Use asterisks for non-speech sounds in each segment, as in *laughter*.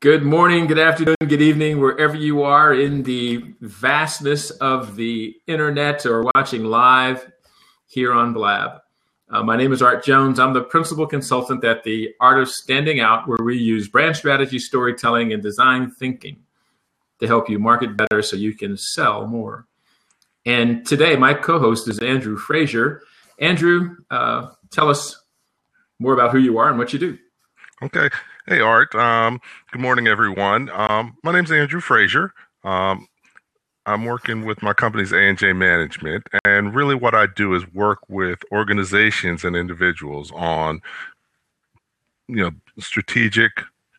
Good morning, good afternoon, good evening, wherever you are in the vastness of the internet or watching live here on Blab. Uh, my name is Art Jones. I'm the principal consultant at the Art of Standing Out, where we use brand strategy, storytelling, and design thinking to help you market better so you can sell more. And today, my co host is Andrew Frazier. Andrew, uh, tell us more about who you are and what you do. Okay. Hey, Art. Um, good morning, everyone. Um, my name is Andrew Frazier. Um, I'm working with my company's A&J Management, and really what I do is work with organizations and individuals on, you know, strategic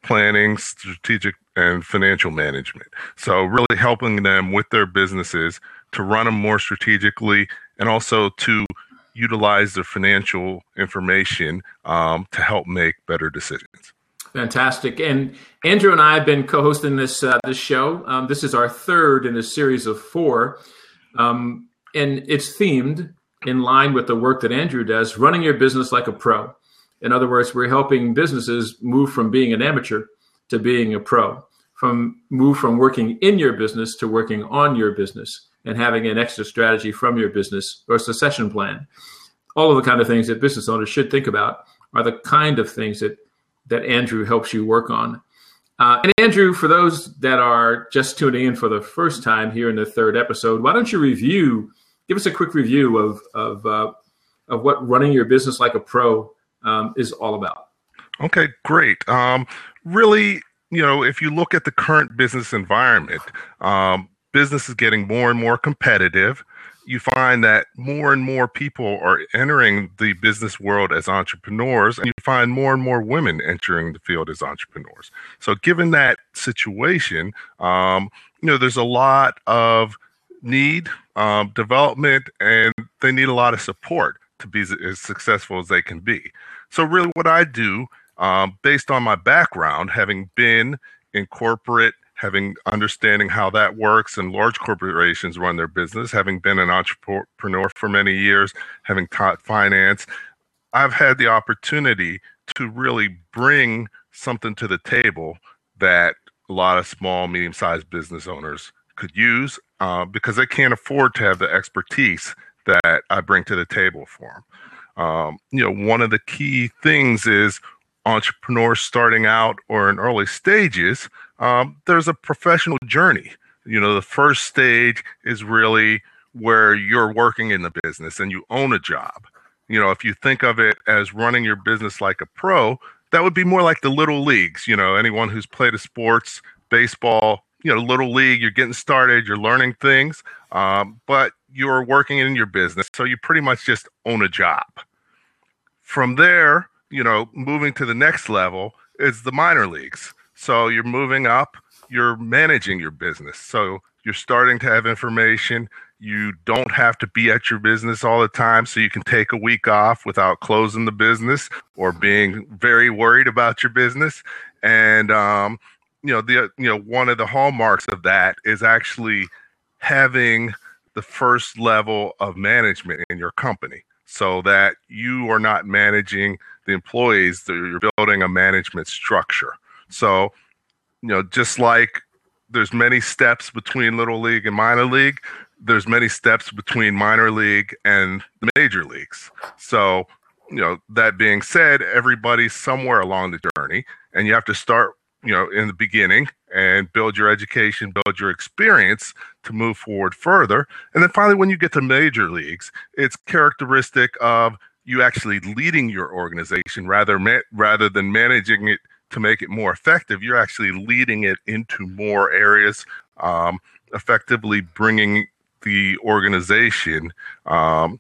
planning, strategic and financial management. So really helping them with their businesses to run them more strategically and also to utilize their financial information um, to help make better decisions. Fantastic. And Andrew and I have been co-hosting this uh, this show. Um, this is our third in a series of four, um, and it's themed in line with the work that Andrew does, running your business like a pro. In other words, we're helping businesses move from being an amateur to being a pro, from move from working in your business to working on your business, and having an exit strategy from your business or succession plan. All of the kind of things that business owners should think about are the kind of things that that Andrew helps you work on. Uh, and Andrew, for those that are just tuning in for the first time here in the third episode, why don't you review? Give us a quick review of of uh, of what running your business like a pro um, is all about. Okay, great. Um, really, you know, if you look at the current business environment, um, business is getting more and more competitive you find that more and more people are entering the business world as entrepreneurs, and you find more and more women entering the field as entrepreneurs. So, given that situation, um, you know, there's a lot of need, um, development, and they need a lot of support to be as successful as they can be. So, really, what I do, um, based on my background, having been in corporate having understanding how that works and large corporations run their business, having been an entrepreneur for many years, having taught finance, I've had the opportunity to really bring something to the table that a lot of small, medium sized business owners could use uh, because they can't afford to have the expertise that I bring to the table for them. Um, you know, one of the key things is entrepreneurs starting out or in early stages um, there's a professional journey. You know, the first stage is really where you're working in the business and you own a job. You know, if you think of it as running your business like a pro, that would be more like the little leagues. You know, anyone who's played a sports, baseball, you know, little league, you're getting started, you're learning things, um, but you're working in your business. So you pretty much just own a job. From there, you know, moving to the next level is the minor leagues. So you're moving up, you're managing your business. So you're starting to have information. You don't have to be at your business all the time, so you can take a week off without closing the business or being very worried about your business. And um, you know, the you know one of the hallmarks of that is actually having the first level of management in your company so that you are not managing the employees you're building a management structure so, you know, just like there's many steps between little league and minor league, there's many steps between minor league and the major leagues. So, you know, that being said, everybody's somewhere along the journey, and you have to start, you know, in the beginning and build your education, build your experience to move forward further. And then finally, when you get to major leagues, it's characteristic of you actually leading your organization rather ma- rather than managing it to make it more effective, you're actually leading it into more areas, um, effectively bringing the organization, um,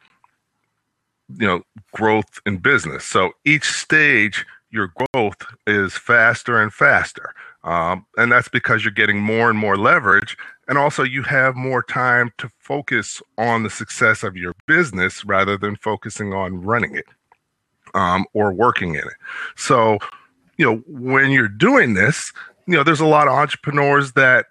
you know, growth in business. So each stage, your growth is faster and faster. Um, and that's because you're getting more and more leverage. And also, you have more time to focus on the success of your business rather than focusing on running it um, or working in it. So, you know, when you're doing this, you know, there's a lot of entrepreneurs that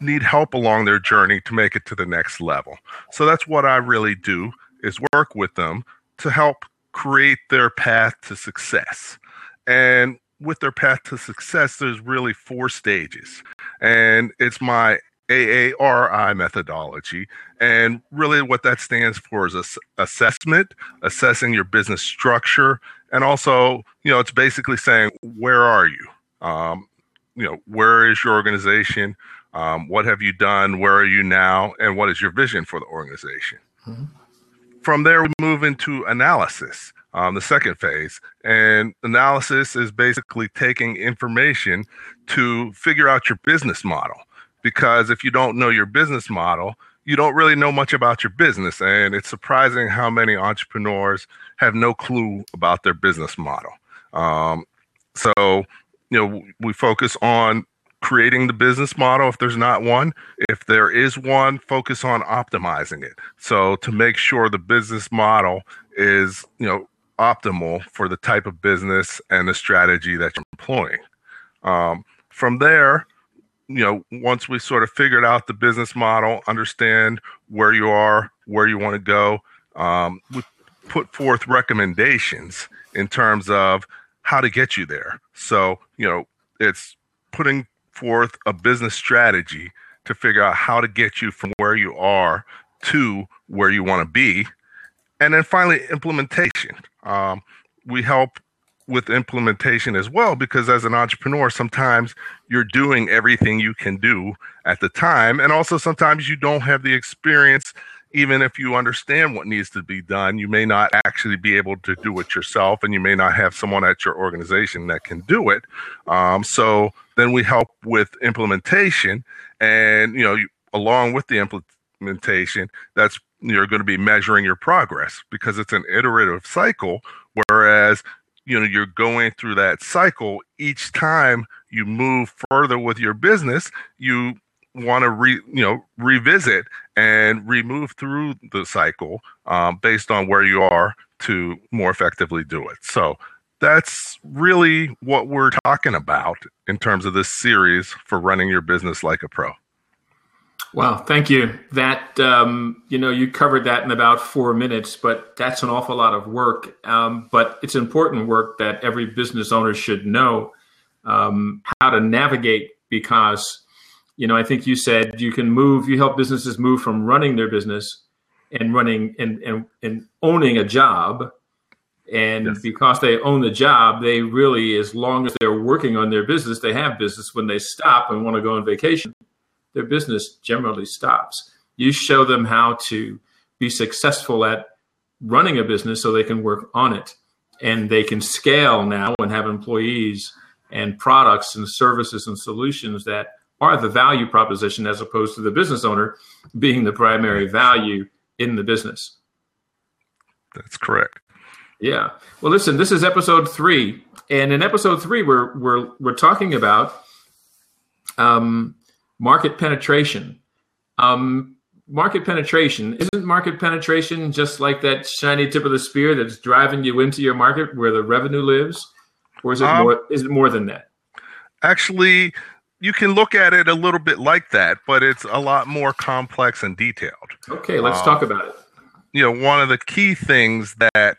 need help along their journey to make it to the next level. So that's what I really do is work with them to help create their path to success. And with their path to success, there's really four stages. And it's my AARI methodology. And really, what that stands for is ass- assessment, assessing your business structure, and also, you know, it's basically saying, where are you? Um, you know, where is your organization? Um, what have you done? Where are you now? And what is your vision for the organization? Mm-hmm. From there, we move into analysis, um, the second phase. And analysis is basically taking information to figure out your business model because if you don't know your business model, you don't really know much about your business. And it's surprising how many entrepreneurs have no clue about their business model. Um, so, you know, we focus on creating the business model if there's not one. If there is one, focus on optimizing it. So to make sure the business model is, you know, optimal for the type of business and the strategy that you're employing. Um, from there, you know, once we sort of figured out the business model, understand where you are, where you want to go, um, we put forth recommendations in terms of how to get you there. So, you know, it's putting forth a business strategy to figure out how to get you from where you are to where you want to be. And then finally, implementation. Um, we help with implementation as well because as an entrepreneur sometimes you're doing everything you can do at the time. And also sometimes you don't have the experience even if you understand what needs to be done you may not actually be able to do it yourself and you may not have someone at your organization that can do it. Um, so then we help with implementation and you know you, along with the implementation that's you're going to be measuring your progress because it's an iterative cycle whereas you know you're going through that cycle each time you move further with your business you want to re you know revisit and remove through the cycle um, based on where you are to more effectively do it. So that's really what we're talking about in terms of this series for running your business like a pro Wow, thank you. That um, you know, you covered that in about four minutes, but that's an awful lot of work. Um, but it's important work that every business owner should know um, how to navigate because, you know, I think you said you can move. You help businesses move from running their business and running and and, and owning a job. And yes. because they own the job, they really, as long as they're working on their business, they have business. When they stop and want to go on vacation, their business generally stops. You show them how to be successful at running a business so they can work on it and they can scale now and have employees and products and services and solutions that are the value proposition as opposed to the business owner being the primary value in the business. That's correct. Yeah. Well, listen, this is episode three, and in episode three, we're we're we're talking about um, market penetration. Um, market penetration isn't market penetration just like that shiny tip of the spear that's driving you into your market where the revenue lives, or is it um, more? Is it more than that? Actually, you can look at it a little bit like that, but it's a lot more complex and detailed. Okay, let's um, talk about it. You know, one of the key things that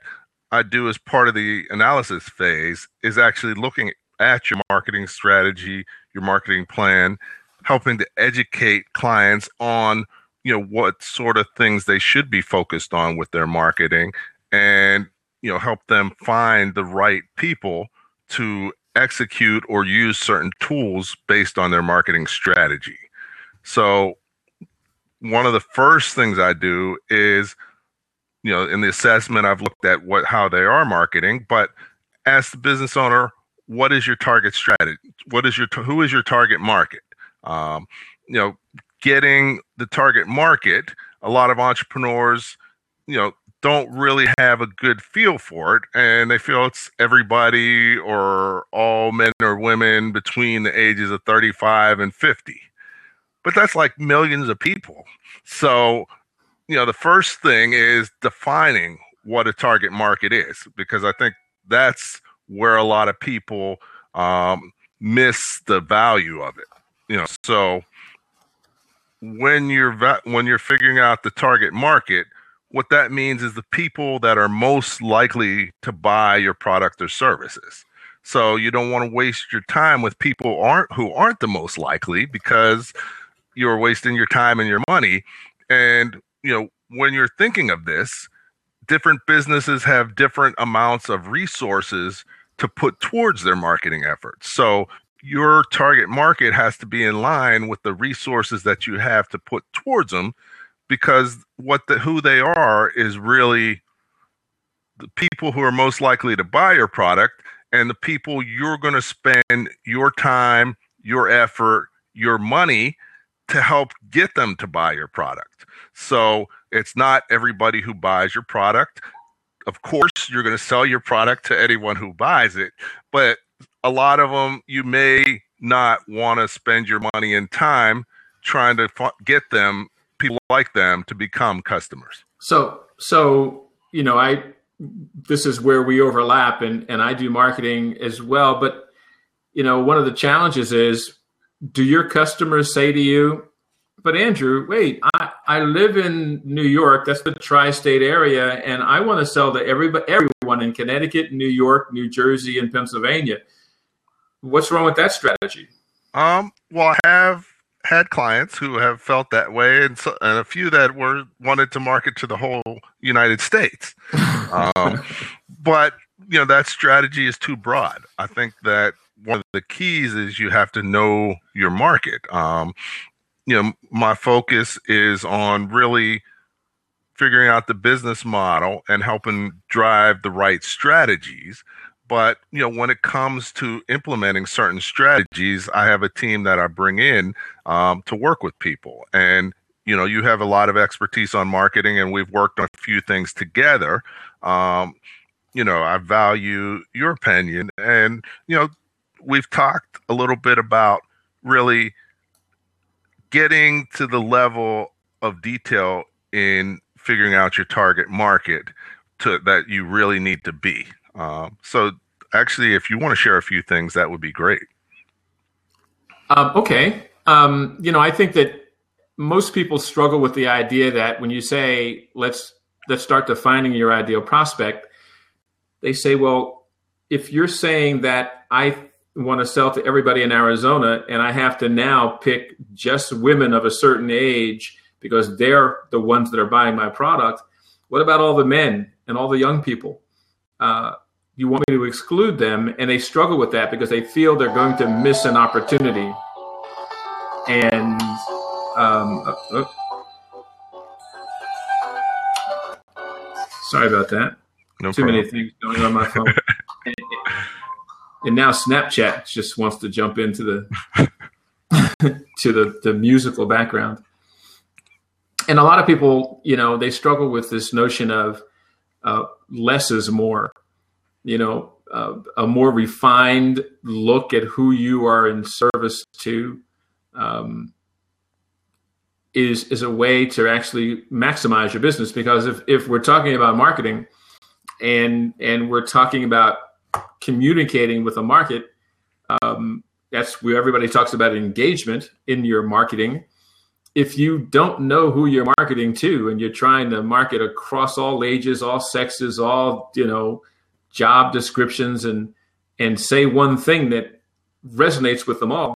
I do as part of the analysis phase is actually looking at your marketing strategy, your marketing plan, helping to educate clients on you know what sort of things they should be focused on with their marketing and you know help them find the right people to execute or use certain tools based on their marketing strategy. So one of the first things i do is you know in the assessment i've looked at what how they are marketing but ask the business owner what is your target strategy what is your who is your target market um, you know, getting the target market, a lot of entrepreneurs, you know, don't really have a good feel for it and they feel it's everybody or all men or women between the ages of 35 and 50 but that's like millions of people. So you know the first thing is defining what a target market is because i think that's where a lot of people um, miss the value of it you know so when you're va- when you're figuring out the target market what that means is the people that are most likely to buy your product or services So you don't want to waste your time with people aren't who aren't the most likely because you're wasting your time and your money. And you know, when you're thinking of this, different businesses have different amounts of resources to put towards their marketing efforts. So your target market has to be in line with the resources that you have to put towards them because what the who they are is really the people who are most likely to buy your product and the people you're going to spend your time, your effort, your money to help get them to buy your product. So it's not everybody who buys your product. Of course, you're going to sell your product to anyone who buys it, but a lot of them you may not want to spend your money and time trying to get them people like them to become customers. So, so you know, I this is where we overlap, and and I do marketing as well. But you know, one of the challenges is, do your customers say to you, "But Andrew, wait, I I live in New York. That's the tri-state area, and I want to sell to everybody, everyone in Connecticut, New York, New Jersey, and Pennsylvania." What's wrong with that strategy? Um, well, I have had clients who have felt that way, and, so, and a few that were wanted to market to the whole United States. *laughs* um, but you know that strategy is too broad. I think that one of the keys is you have to know your market. Um, you know, my focus is on really figuring out the business model and helping drive the right strategies but you know, when it comes to implementing certain strategies, I have a team that I bring in um, to work with people. And you know, you have a lot of expertise on marketing, and we've worked on a few things together. Um, you know, I value your opinion, and you know, we've talked a little bit about really getting to the level of detail in figuring out your target market to that you really need to be. Um, so, actually, if you want to share a few things, that would be great. Um, okay. Um, you know, I think that most people struggle with the idea that when you say let's let's start defining your ideal prospect, they say, well, if you're saying that I want to sell to everybody in Arizona and I have to now pick just women of a certain age because they're the ones that are buying my product, what about all the men and all the young people? Uh, you want me to exclude them and they struggle with that because they feel they're going to miss an opportunity. And um, uh, uh, sorry about that. No too problem. many things going on my phone *laughs* and, now snapchat just wants to jump into the *laughs* to the, the musical background and a lot of people you know they struggle with this notion of uh, less is more you know, uh, a more refined look at who you are in service to um, is is a way to actually maximize your business. Because if if we're talking about marketing and and we're talking about communicating with a market, um, that's where everybody talks about engagement in your marketing. If you don't know who you're marketing to, and you're trying to market across all ages, all sexes, all you know job descriptions and and say one thing that resonates with them all,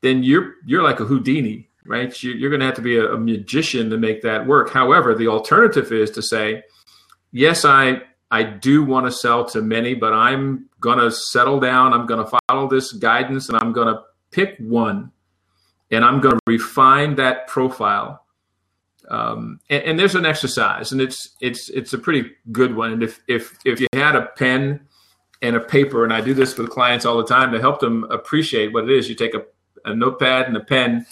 then you're you're like a Houdini, right? You're, you're going to have to be a, a magician to make that work. However, the alternative is to say, yes, I I do want to sell to many, but I'm going to settle down. I'm going to follow this guidance, and I'm going to pick one, and I'm going to refine that profile um, and, and, there's an exercise, and it's it's it's a pretty good one. And if if if you had a pen and a paper, and I do this with clients all the time to help them appreciate what it is, you take a, a notepad and a pen,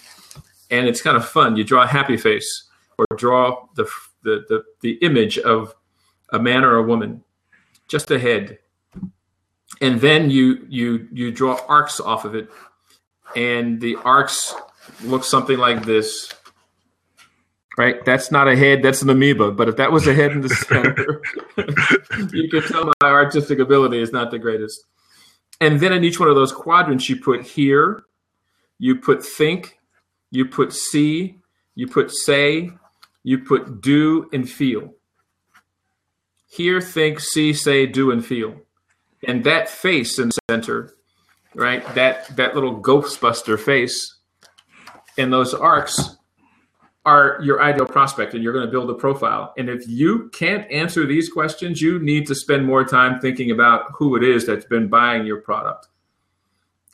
and it's kind of fun. You draw a happy face or draw the the the, the image of a man or a woman, just a head, and then you you you draw arcs off of it, and the arcs look something like this right? That's not a head, that's an amoeba. But if that was a head in the *laughs* center, you can tell my artistic ability is not the greatest. And then in each one of those quadrants, you put hear, you put think, you put see, you put say, you put do and feel. Hear, think, see, say, do, and feel. And that face in the center, right? That that little Ghostbuster face and those arcs are your ideal prospect and you're going to build a profile. And if you can't answer these questions, you need to spend more time thinking about who it is that's been buying your product.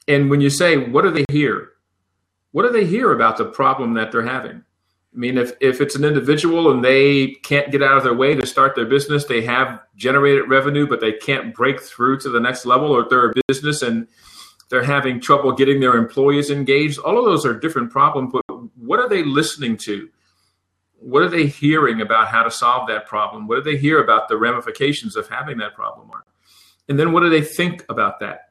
And when you say, what do they hear? What do they hear about the problem that they're having? I mean, if, if it's an individual and they can't get out of their way to start their business, they have generated revenue, but they can't break through to the next level, or they're a business and they're having trouble getting their employees engaged. All of those are different problems, but what are they listening to? What are they hearing about how to solve that problem? What do they hear about the ramifications of having that problem? And then what do they think about that?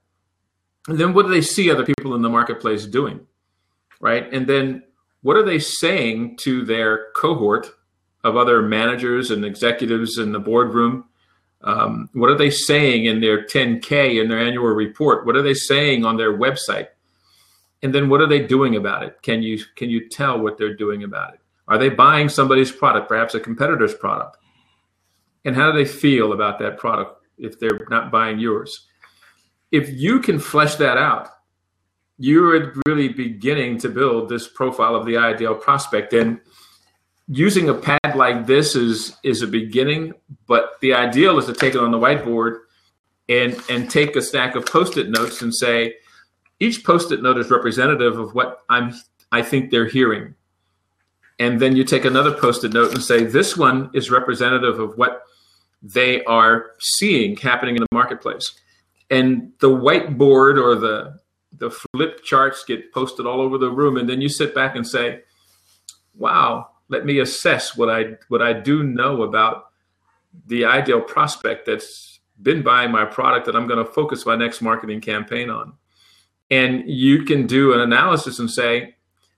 And then what do they see other people in the marketplace doing? Right? And then what are they saying to their cohort of other managers and executives in the boardroom um, what are they saying in their 10K in their annual report? What are they saying on their website? And then what are they doing about it? Can you can you tell what they're doing about it? Are they buying somebody's product, perhaps a competitor's product? And how do they feel about that product if they're not buying yours? If you can flesh that out, you're really beginning to build this profile of the ideal prospect. And using a pad like this is is a beginning, but the ideal is to take it on the whiteboard and and take a stack of post-it notes and say each post-it note is representative of what I'm I think they're hearing. And then you take another post-it note and say this one is representative of what they are seeing happening in the marketplace. And the whiteboard or the the flip charts get posted all over the room and then you sit back and say, "Wow, let me assess what I what I do know about the ideal prospect that's been buying my product that I'm going to focus my next marketing campaign on. And you can do an analysis and say,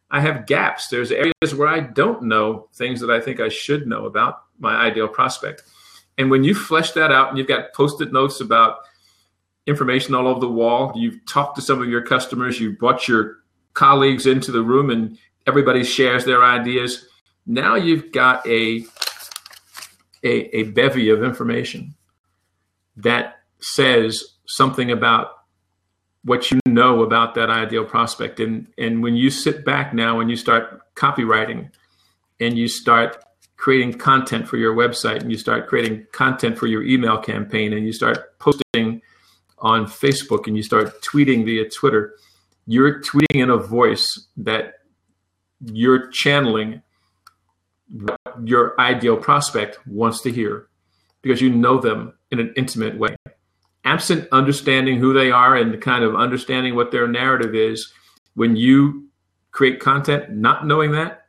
I have gaps. There's areas where I don't know things that I think I should know about my ideal prospect. And when you flesh that out and you've got post-it notes about information all over the wall, you've talked to some of your customers, you've brought your colleagues into the room and everybody shares their ideas. Now you've got a, a, a bevy of information that says something about what you know about that ideal prospect. And, and when you sit back now and you start copywriting and you start creating content for your website and you start creating content for your email campaign and you start posting on Facebook and you start tweeting via Twitter, you're tweeting in a voice that you're channeling what your ideal prospect wants to hear because you know them in an intimate way. Absent understanding who they are and kind of understanding what their narrative is, when you create content not knowing that,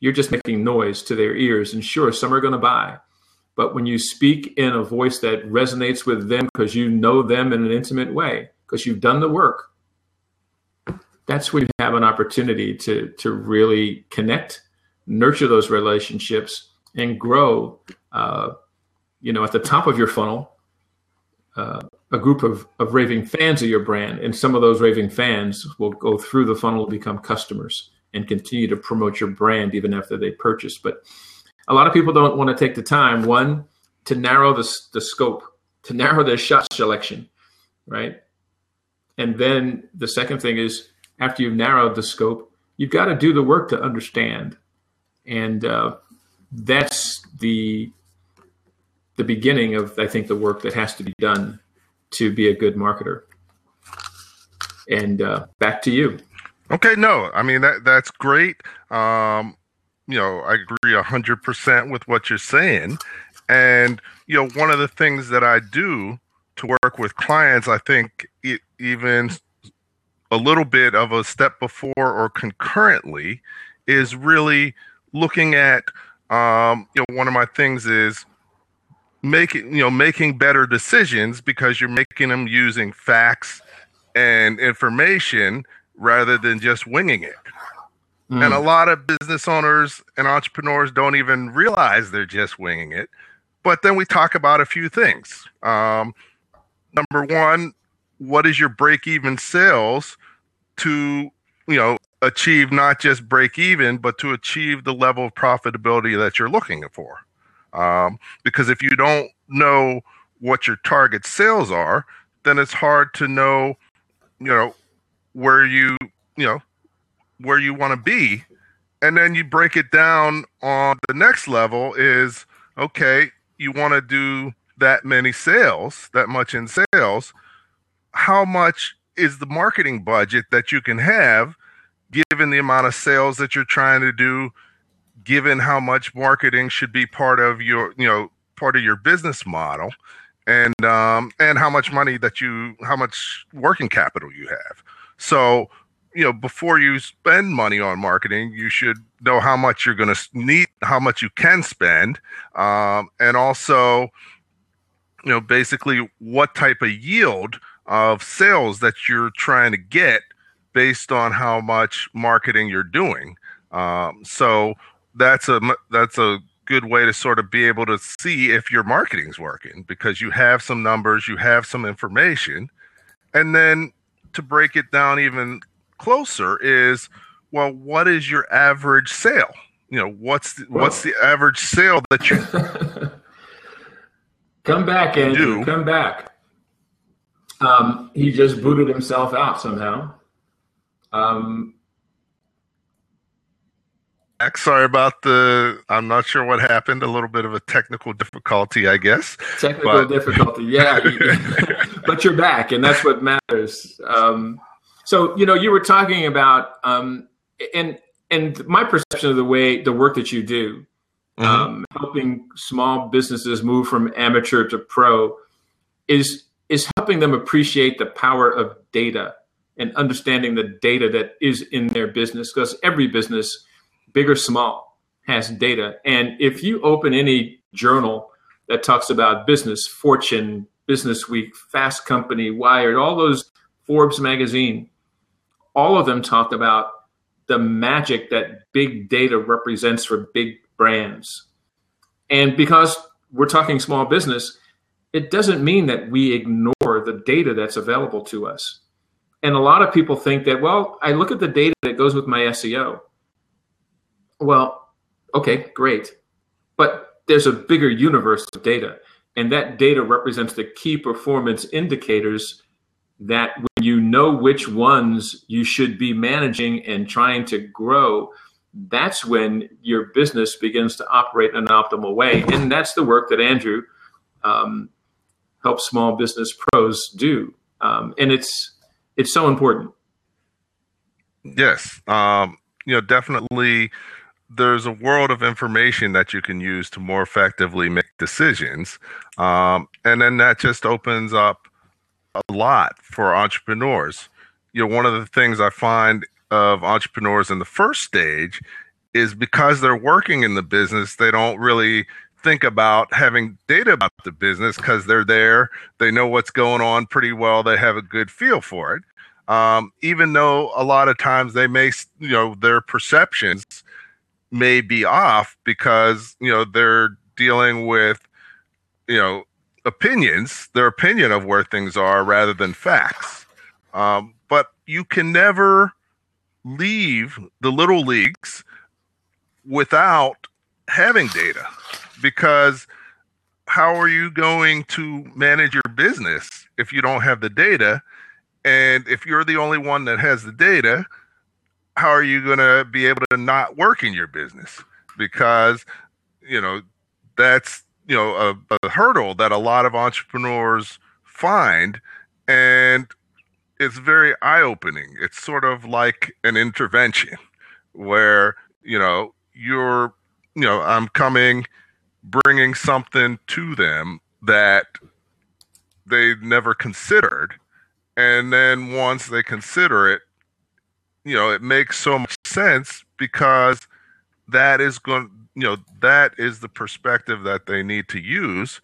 you're just making noise to their ears. And sure, some are going to buy. But when you speak in a voice that resonates with them because you know them in an intimate way, because you've done the work, that's when you have an opportunity to, to really connect nurture those relationships and grow uh, you know at the top of your funnel uh, a group of, of raving fans of your brand. And some of those raving fans will go through the funnel to become customers and continue to promote your brand even after they purchase. But a lot of people don't want to take the time one to narrow the, the scope to narrow their shot selection right and then the second thing is after you've narrowed the scope you've got to do the work to understand and uh, that's the the beginning of I think the work that has to be done to be a good marketer. And uh, back to you. Okay, no, I mean that that's great. Um, you know, I agree hundred percent with what you're saying, and you know, one of the things that I do to work with clients, I think it, even a little bit of a step before or concurrently is really looking at um, you know one of my things is making you know making better decisions because you're making them using facts and information rather than just winging it. Mm. And a lot of business owners and entrepreneurs don't even realize they're just winging it. But then we talk about a few things. Um, number one, what is your break even sales to you know achieve not just break even, but to achieve the level of profitability that you're looking for. Um, because if you don't know what your target sales are, then it's hard to know, you know, where you, you know, where you want to be. And then you break it down on the next level is okay, you want to do that many sales, that much in sales. How much is the marketing budget that you can have given the amount of sales that you're trying to do, given how much marketing should be part of your, you know, part of your business model? and um, and how much money that you how much working capital you have. So you know before you spend money on marketing, you should know how much you're going to need, how much you can spend, um, and also you know basically what type of yield of sales that you're trying to get based on how much marketing you're doing. Um, so that's a that's a good way to sort of be able to see if your marketing's working because you have some numbers, you have some information. And then to break it down even closer is well, what is your average sale? You know, what's the, what's the average sale that you *laughs* Come back, Andrew. Do. Come back. Um, he just booted himself out somehow. Um, Sorry about the. I'm not sure what happened. A little bit of a technical difficulty, I guess. Technical but. difficulty, yeah. *laughs* but you're back, and that's what matters. Um, so you know, you were talking about, um, and and my perception of the way the work that you do, mm-hmm. um, helping small businesses move from amateur to pro, is is helping them appreciate the power of data and understanding the data that is in their business because every business big or small, has data. And if you open any journal that talks about business, Fortune, Business Week, Fast Company, Wired, all those Forbes magazine, all of them talk about the magic that big data represents for big brands. And because we're talking small business, it doesn't mean that we ignore the data that's available to us. And a lot of people think that, well, I look at the data that goes with my SEO. Well, okay, great. But there's a bigger universe of data, and that data represents the key performance indicators that when you know which ones you should be managing and trying to grow, that's when your business begins to operate in an optimal way. And that's the work that Andrew um, helps small business pros do. Um, and it's it's so important. Yes, um, you know, definitely there's a world of information that you can use to more effectively make decisions. Um, and then that just opens up a lot for entrepreneurs. You know, one of the things I find of entrepreneurs in the first stage is because they're working in the business, they don't really think about having data about the business because they're there, they know what's going on pretty well, they have a good feel for it. Um, even though a lot of times they may, you know, their perceptions may be off because you know they're dealing with you know opinions their opinion of where things are rather than facts um, but you can never leave the little leagues without having data because how are you going to manage your business if you don't have the data and if you're the only one that has the data how are you going to be able to not work in your business? Because, you know, that's, you know, a, a hurdle that a lot of entrepreneurs find. And it's very eye opening. It's sort of like an intervention *laughs* where, you know, you're, you know, I'm coming, bringing something to them that they never considered. And then once they consider it, you know, it makes so much sense because that is going, you know, that is the perspective that they need to use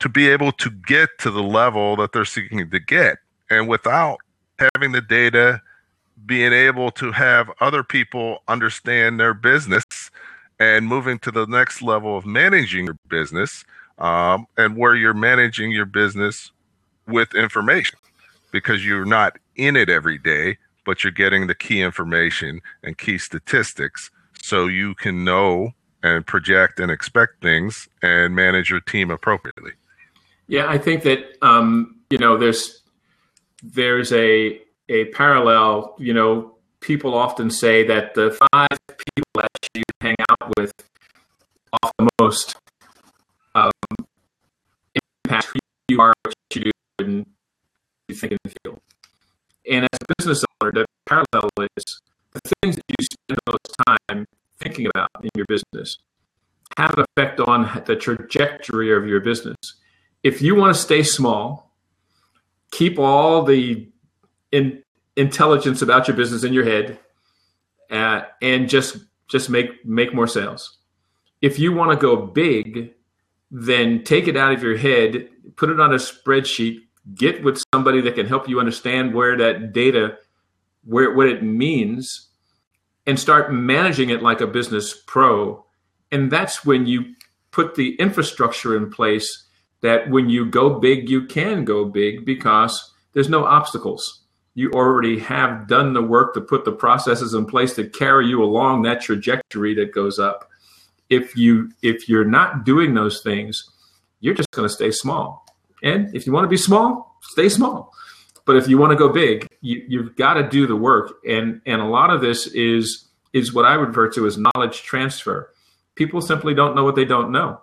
to be able to get to the level that they're seeking to get. And without having the data, being able to have other people understand their business and moving to the next level of managing your business um, and where you're managing your business with information because you're not in it every day but you're getting the key information and key statistics so you can know and project and expect things and manage your team appropriately. Yeah, I think that um, you know there's there's a a parallel. You know, people often say that the five people that you hang out with the most um, impact who you are, what you do, and you think and feel. And as a business owner, the parallel is the things that you spend the most time thinking about in your business have an effect on the trajectory of your business. If you want to stay small, keep all the in, intelligence about your business in your head, uh, and just just make make more sales. If you want to go big, then take it out of your head, put it on a spreadsheet, get with somebody that can help you understand where that data, where what it means, and start managing it like a business pro. And that's when you put the infrastructure in place that when you go big, you can go big because there's no obstacles. You already have done the work to put the processes in place to carry you along that trajectory that goes up. If you if you're not doing those things, you're just going to stay small. And if you want to be small, stay small. But if you want to go big, you, you've got to do the work. And and a lot of this is is what I refer to as knowledge transfer. People simply don't know what they don't know.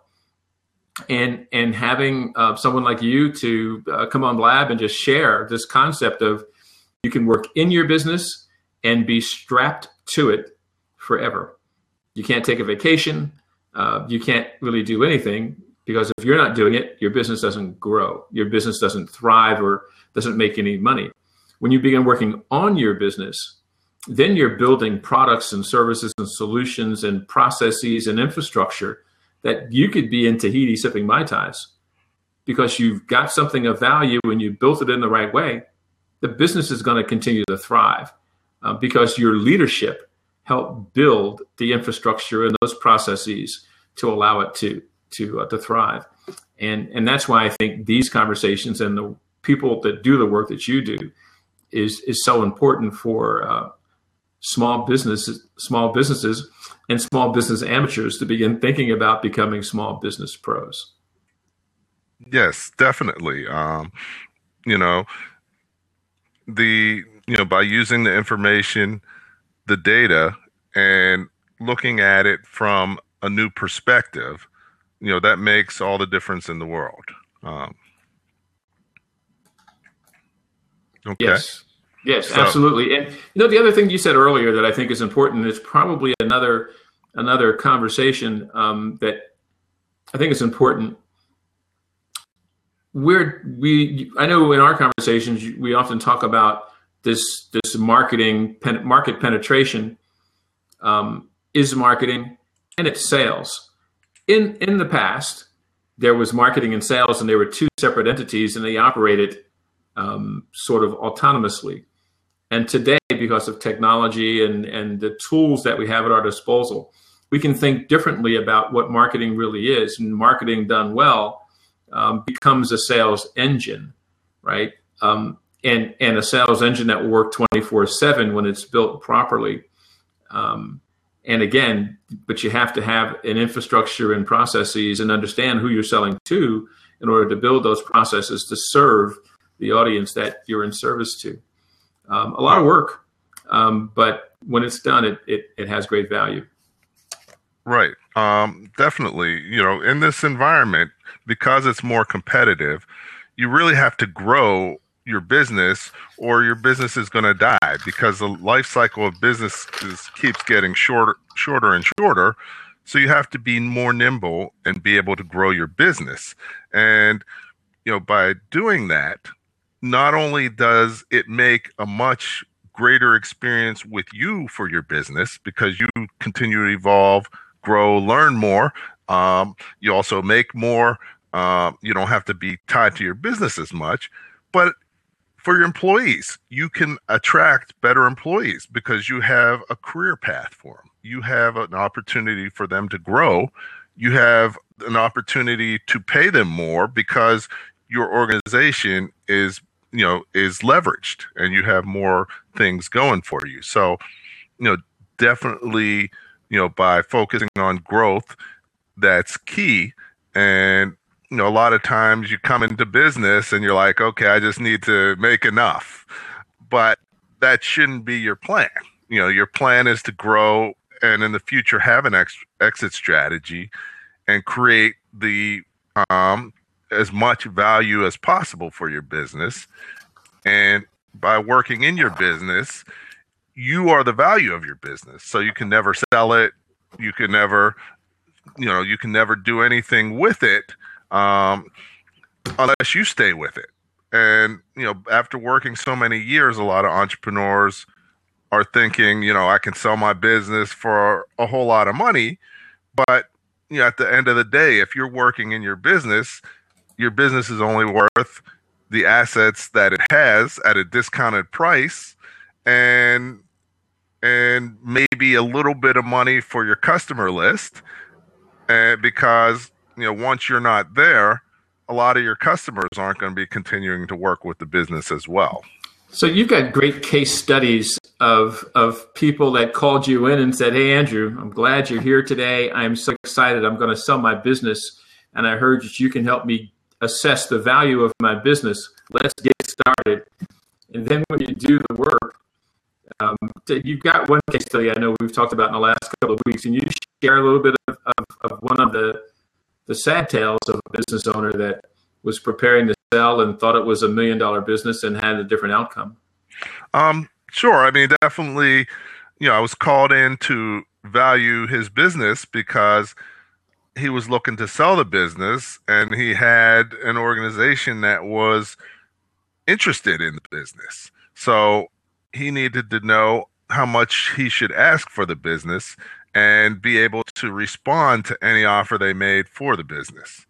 And and having uh, someone like you to uh, come on Blab and just share this concept of you can work in your business and be strapped to it forever. You can't take a vacation. Uh, you can't really do anything because if you're not doing it, your business doesn't grow. Your business doesn't thrive or doesn't make any money. When you begin working on your business, then you're building products and services and solutions and processes and infrastructure that you could be in Tahiti sipping Mai Tais because you've got something of value and you built it in the right way. The business is going to continue to thrive uh, because your leadership helped build the infrastructure and those processes to allow it to to uh, to thrive. And and that's why I think these conversations and the people that do the work that you do is is so important for uh, small businesses, small businesses, and small business amateurs to begin thinking about becoming small business pros. Yes, definitely. Um, you know, the you know by using the information, the data, and looking at it from a new perspective, you know that makes all the difference in the world. Um, okay. Yes. Yes, so. absolutely. And you know the other thing you said earlier that I think is important is probably another another conversation um, that I think is important. We're we I know in our conversations we often talk about this this marketing pen, market penetration um, is marketing and it's sales. In in the past, there was marketing and sales, and they were two separate entities, and they operated um, sort of autonomously. And today, because of technology and, and the tools that we have at our disposal, we can think differently about what marketing really is. And marketing done well um, becomes a sales engine, right? Um, and, and a sales engine that will work 24 7 when it's built properly. Um, and again, but you have to have an infrastructure and processes and understand who you're selling to in order to build those processes to serve the audience that you're in service to. Um, a lot of work, um, but when it's done, it, it, it has great value. Right. Um, definitely. You know, in this environment, because it's more competitive, you really have to grow your business or your business is going to die because the life cycle of business keeps getting shorter shorter and shorter. So you have to be more nimble and be able to grow your business. And you know by doing that not only does it make a much greater experience with you for your business because you continue to evolve grow learn more um, you also make more uh, you don't have to be tied to your business as much but for your employees. You can attract better employees because you have a career path for them. You have an opportunity for them to grow. You have an opportunity to pay them more because your organization is you know is leveraged and you have more things going for you so you know definitely you know by focusing on growth that's key and you know, a lot of times you come into business and you're like, okay, I just need to make enough. But that shouldn't be your plan. You know, your plan is to grow and in the future have an ex- exit strategy and create the um, as much value as possible for your business. And by working in your business, you are the value of your business. So you can never sell it. You can never, you know, you can never do anything with it um, unless you stay with it. And you know, after working so many years, a lot of entrepreneurs are thinking, you know, I can sell my business for a whole lot of money, but you know, at the end of the day, if you're working in your business, your business is only worth the assets that it has at a discounted price and and maybe a little bit of money for your customer list and because you know once you're not there a lot of your customers aren't going to be continuing to work with the business as well. So you've got great case studies of of people that called you in and said hey andrew i'm glad you're here today. I'm so excited. I'm going to sell my business and i heard that you can help me assess the value of my business. Let's get started. And then when you do the work um, you've got one case study I know we've talked about in the last couple of weeks, and you share a little bit of, of, of one of the the sad tales of a business owner that was preparing to sell and thought it was a million dollar business and had a different outcome. Um, sure. I mean, definitely. You know, I was called in to value his business because he was looking to sell the business and he had an organization that was interested in the business. So he needed to know how much he should ask for the business and be able to respond to any offer they made for the business.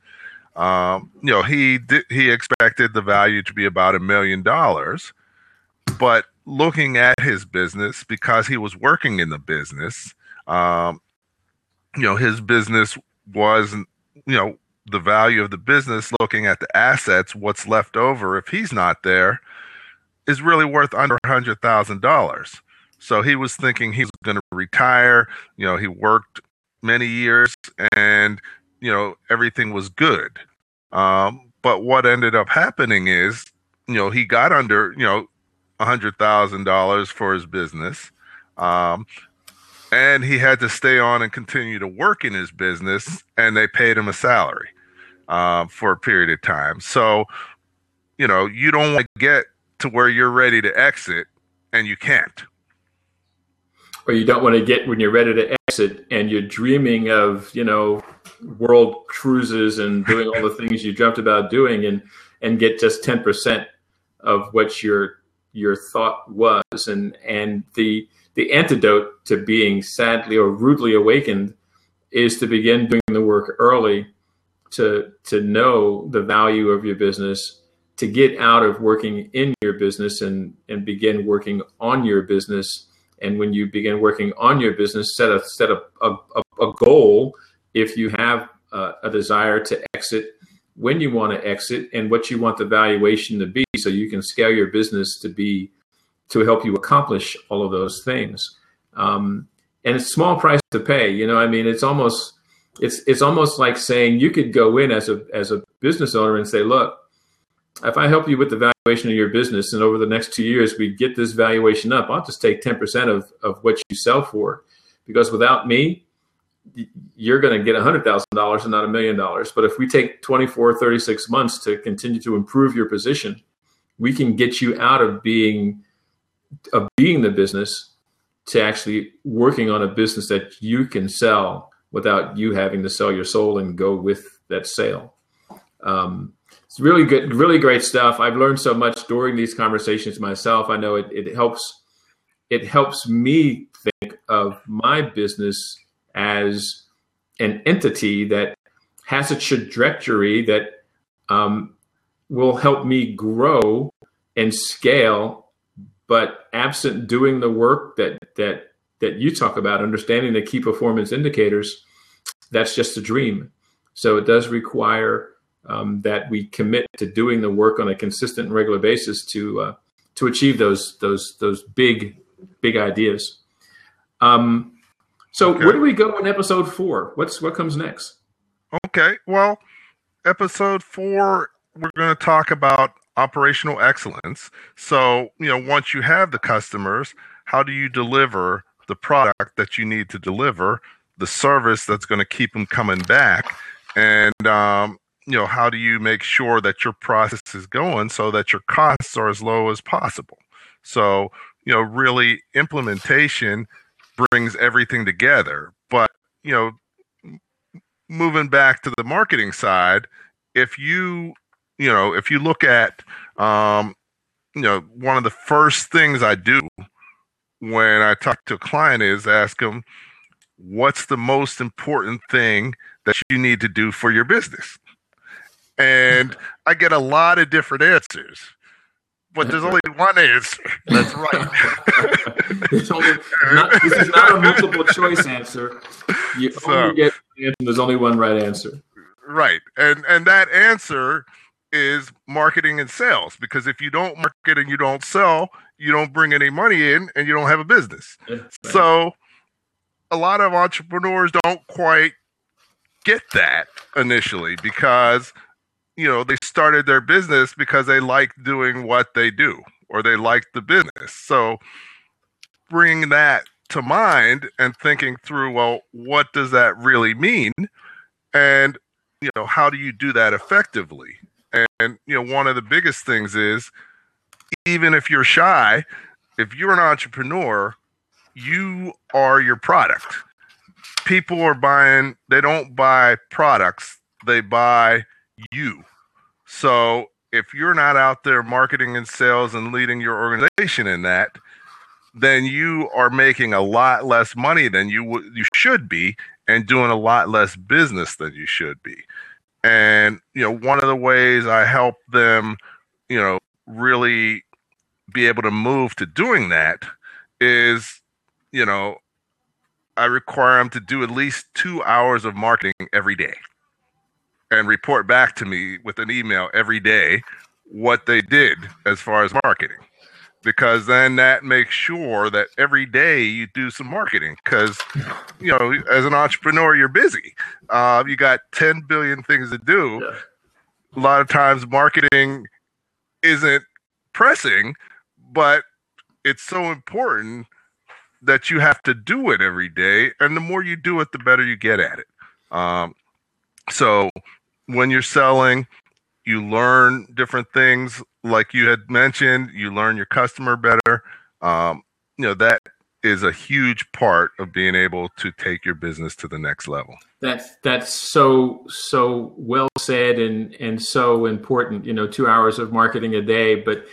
Um, you know, he he expected the value to be about a million dollars, but looking at his business because he was working in the business, um, you know, his business was, you know, the value of the business. Looking at the assets, what's left over if he's not there, is really worth under a hundred thousand dollars. So he was thinking he's going to retire. You know, he worked many years, and you know everything was good. Um, but what ended up happening is, you know, he got under you know a hundred thousand dollars for his business, um, and he had to stay on and continue to work in his business, and they paid him a salary um, for a period of time. So, you know, you don't want to get to where you're ready to exit and you can't. Or you don't want to get when you're ready to exit and you're dreaming of, you know, world cruises and doing all the things you dreamt about doing and and get just 10% of what your your thought was. And and the the antidote to being sadly or rudely awakened is to begin doing the work early to to know the value of your business to get out of working in your business and and begin working on your business and when you begin working on your business set a set a, a, a goal if you have a desire to exit when you want to exit and what you want the valuation to be so you can scale your business to be to help you accomplish all of those things. Um, and it's small price to pay you know i mean it's almost it's it's almost like saying you could go in as a as a business owner and say look if I help you with the valuation of your business and over the next two years we get this valuation up, I'll just take 10% of, of what you sell for. Because without me, you're going to get $100,000 and not a million dollars. But if we take 24, 36 months to continue to improve your position, we can get you out of being of being the business to actually working on a business that you can sell without you having to sell your soul and go with that sale. Um, it's really good, really great stuff. I've learned so much during these conversations myself. I know it, it helps. It helps me think of my business as an entity that has a trajectory that um, will help me grow and scale. But absent doing the work that that that you talk about, understanding the key performance indicators, that's just a dream. So it does require um, that we commit to doing the work on a consistent and regular basis to uh, to achieve those those those big big ideas. Um, so okay. where do we go in episode four? What's what comes next? Okay, well, episode four, we're going to talk about operational excellence. So, you know, once you have the customers, how do you deliver the product that you need to deliver, the service that's going to keep them coming back, and um, you know, how do you make sure that your process is going so that your costs are as low as possible? So, you know, really implementation brings everything together. But, you know, moving back to the marketing side, if you, you know, if you look at, um, you know, one of the first things I do when I talk to a client is ask them, what's the most important thing that you need to do for your business? And I get a lot of different answers, but there's only one answer. That's right. *laughs* only, not, this is not a multiple choice answer. You so, only get there's only one right answer. Right. And and that answer is marketing and sales because if you don't market and you don't sell, you don't bring any money in and you don't have a business. Right. So a lot of entrepreneurs don't quite get that initially because you know they started their business because they like doing what they do or they like the business. So bringing that to mind and thinking through well what does that really mean? And you know how do you do that effectively? And you know one of the biggest things is even if you're shy if you're an entrepreneur you are your product. People are buying they don't buy products they buy you so if you're not out there marketing and sales and leading your organization in that then you are making a lot less money than you w- you should be and doing a lot less business than you should be. And you know, one of the ways I help them, you know, really be able to move to doing that is, you know, I require them to do at least 2 hours of marketing every day and report back to me with an email every day what they did as far as marketing. Because then that makes sure that every day you do some marketing because you know as an entrepreneur you're busy. Uh, you got 10 billion things to do. Yeah. a lot of times marketing isn't pressing but it's so important that you have to do it every day and the more you do it the better you get at it. Um, so when you're selling you learn different things. Like you had mentioned you learn your customer better. Um, you know that is a huge part of being able to take your business to the next level. That's that's so so well said and and so important you know two hours of marketing a day. But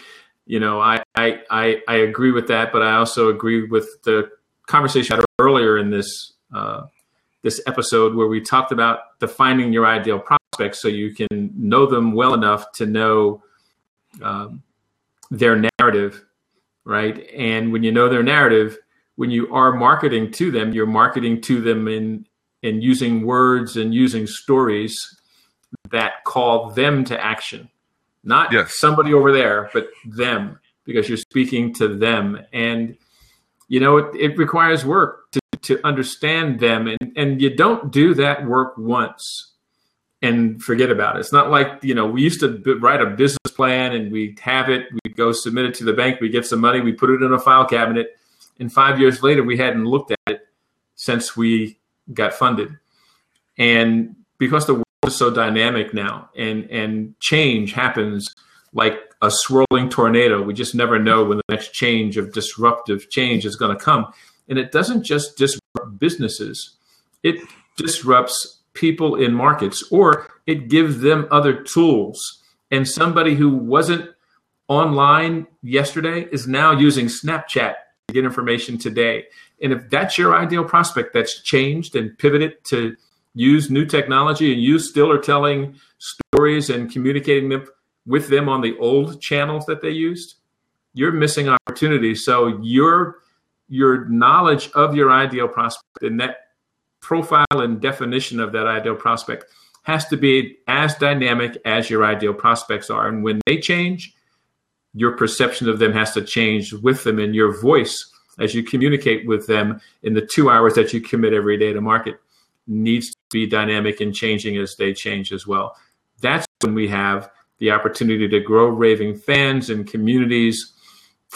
you know i i i, I agree with that but i also agree with the conversation earlier in this uh, this episode where we talked about defining your ideal prospects so you can know them well enough to know um, their narrative, right? And when you know their narrative, when you are marketing to them, you're marketing to them in in using words and using stories that call them to action, not yes. somebody over there, but them, because you're speaking to them. And you know, it, it requires work to to understand them, and and you don't do that work once and forget about it. It's not like, you know, we used to write a business plan and we have it, we go submit it to the bank, we get some money, we put it in a file cabinet, and five years later we hadn't looked at it since we got funded. And because the world is so dynamic now and and change happens like a swirling tornado, we just never know when the next change of disruptive change is going to come. And it doesn't just disrupt businesses, it disrupts people in markets, or it gives them other tools. And somebody who wasn't online yesterday is now using Snapchat to get information today. And if that's your ideal prospect that's changed and pivoted to use new technology and you still are telling stories and communicating them with them on the old channels that they used, you're missing opportunities. So your your knowledge of your ideal prospect and that profile and definition of that ideal prospect has to be as dynamic as your ideal prospects are. And when they change, your perception of them has to change with them, and your voice as you communicate with them in the two hours that you commit every day to market needs to be dynamic and changing as they change as well. that's when we have the opportunity to grow raving fans and communities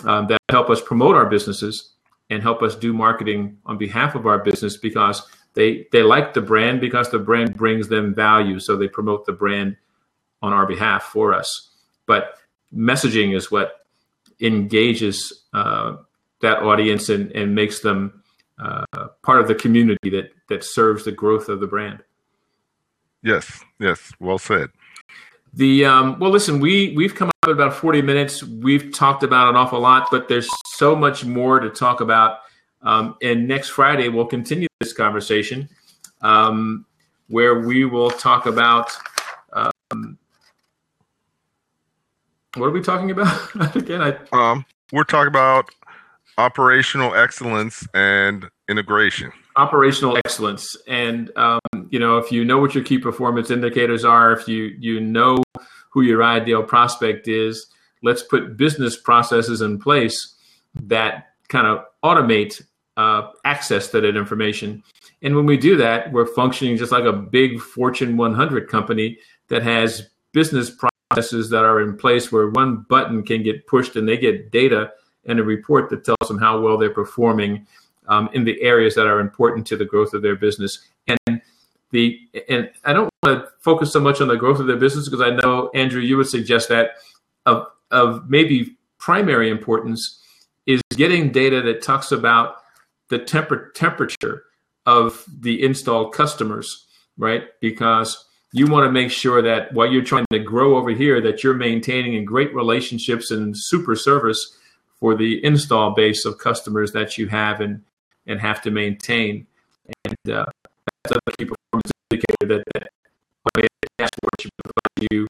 um, that help us promote our businesses and help us do marketing on behalf of our business because they they like the brand because the brand brings them value. So they promote the brand on our behalf for us. But messaging is what engages uh, that audience and, and makes them uh, part of the community that that serves the growth of the brand. Yes yes. Well said. The um, well, listen, we we've come with about forty minutes. We've talked about an awful lot, but there's so much more to talk about. Um, and next Friday we'll continue this conversation, um, where we will talk about. Um, what are we talking about *laughs* again? I, um, we're talking about operational excellence and integration operational excellence and um, you know if you know what your key performance indicators are if you you know who your ideal prospect is let's put business processes in place that kind of automate uh, access to that information and when we do that we're functioning just like a big fortune 100 company that has business processes that are in place where one button can get pushed and they get data and a report that tells them how well they're performing um, in the areas that are important to the growth of their business. The and I don't want to focus so much on the growth of their business because I know Andrew, you would suggest that of of maybe primary importance is getting data that talks about the temper, temperature of the installed customers, right? Because you want to make sure that while you're trying to grow over here, that you're maintaining great relationships and super service for the install base of customers that you have and and have to maintain. And uh, that's key that, that when the dashboard provide you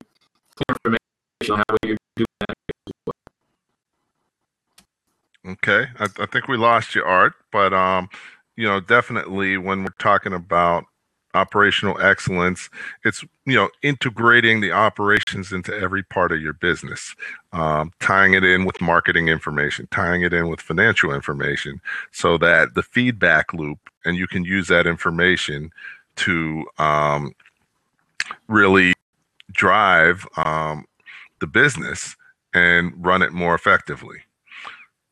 information on how you're doing that. Okay, I, I think we lost you, Art, but um, you know, definitely when we're talking about operational excellence it's you know integrating the operations into every part of your business um, tying it in with marketing information tying it in with financial information so that the feedback loop and you can use that information to um, really drive um, the business and run it more effectively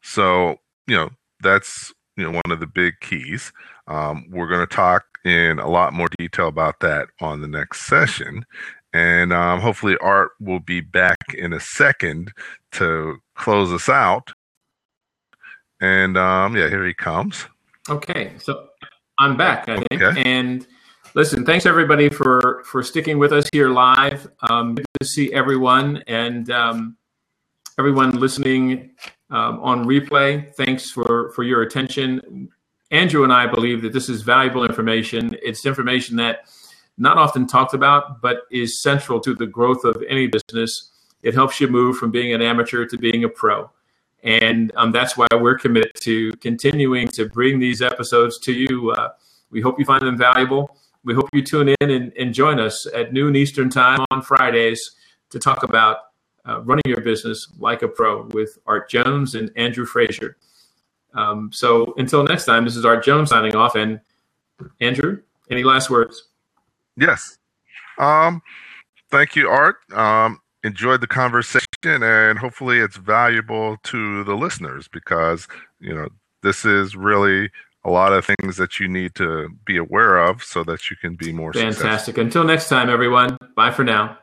so you know that's you know one of the big keys um, we're going to talk in a lot more detail about that on the next session. And um, hopefully, Art will be back in a second to close us out. And um, yeah, here he comes. Okay, so I'm back, I think. Okay. And listen, thanks everybody for for sticking with us here live. Um, good to see everyone and um, everyone listening um, on replay. Thanks for for your attention. Andrew and I believe that this is valuable information. It's information that not often talked about, but is central to the growth of any business. It helps you move from being an amateur to being a pro. And um, that's why we're committed to continuing to bring these episodes to you. Uh, we hope you find them valuable. We hope you tune in and, and, join us at noon Eastern Time on Fridays to talk about uh, running your business like a pro with Art Jones and Andrew Frazier. Um, so until next time, this is Art Jones signing off. And Andrew, any last words? Yes. Um, thank you, Art. Um, enjoyed the conversation, and hopefully, it's valuable to the listeners because you know this is really a lot of things that you need to be aware of so that you can be more fantastic. Successful. Until next time, everyone. Bye for now.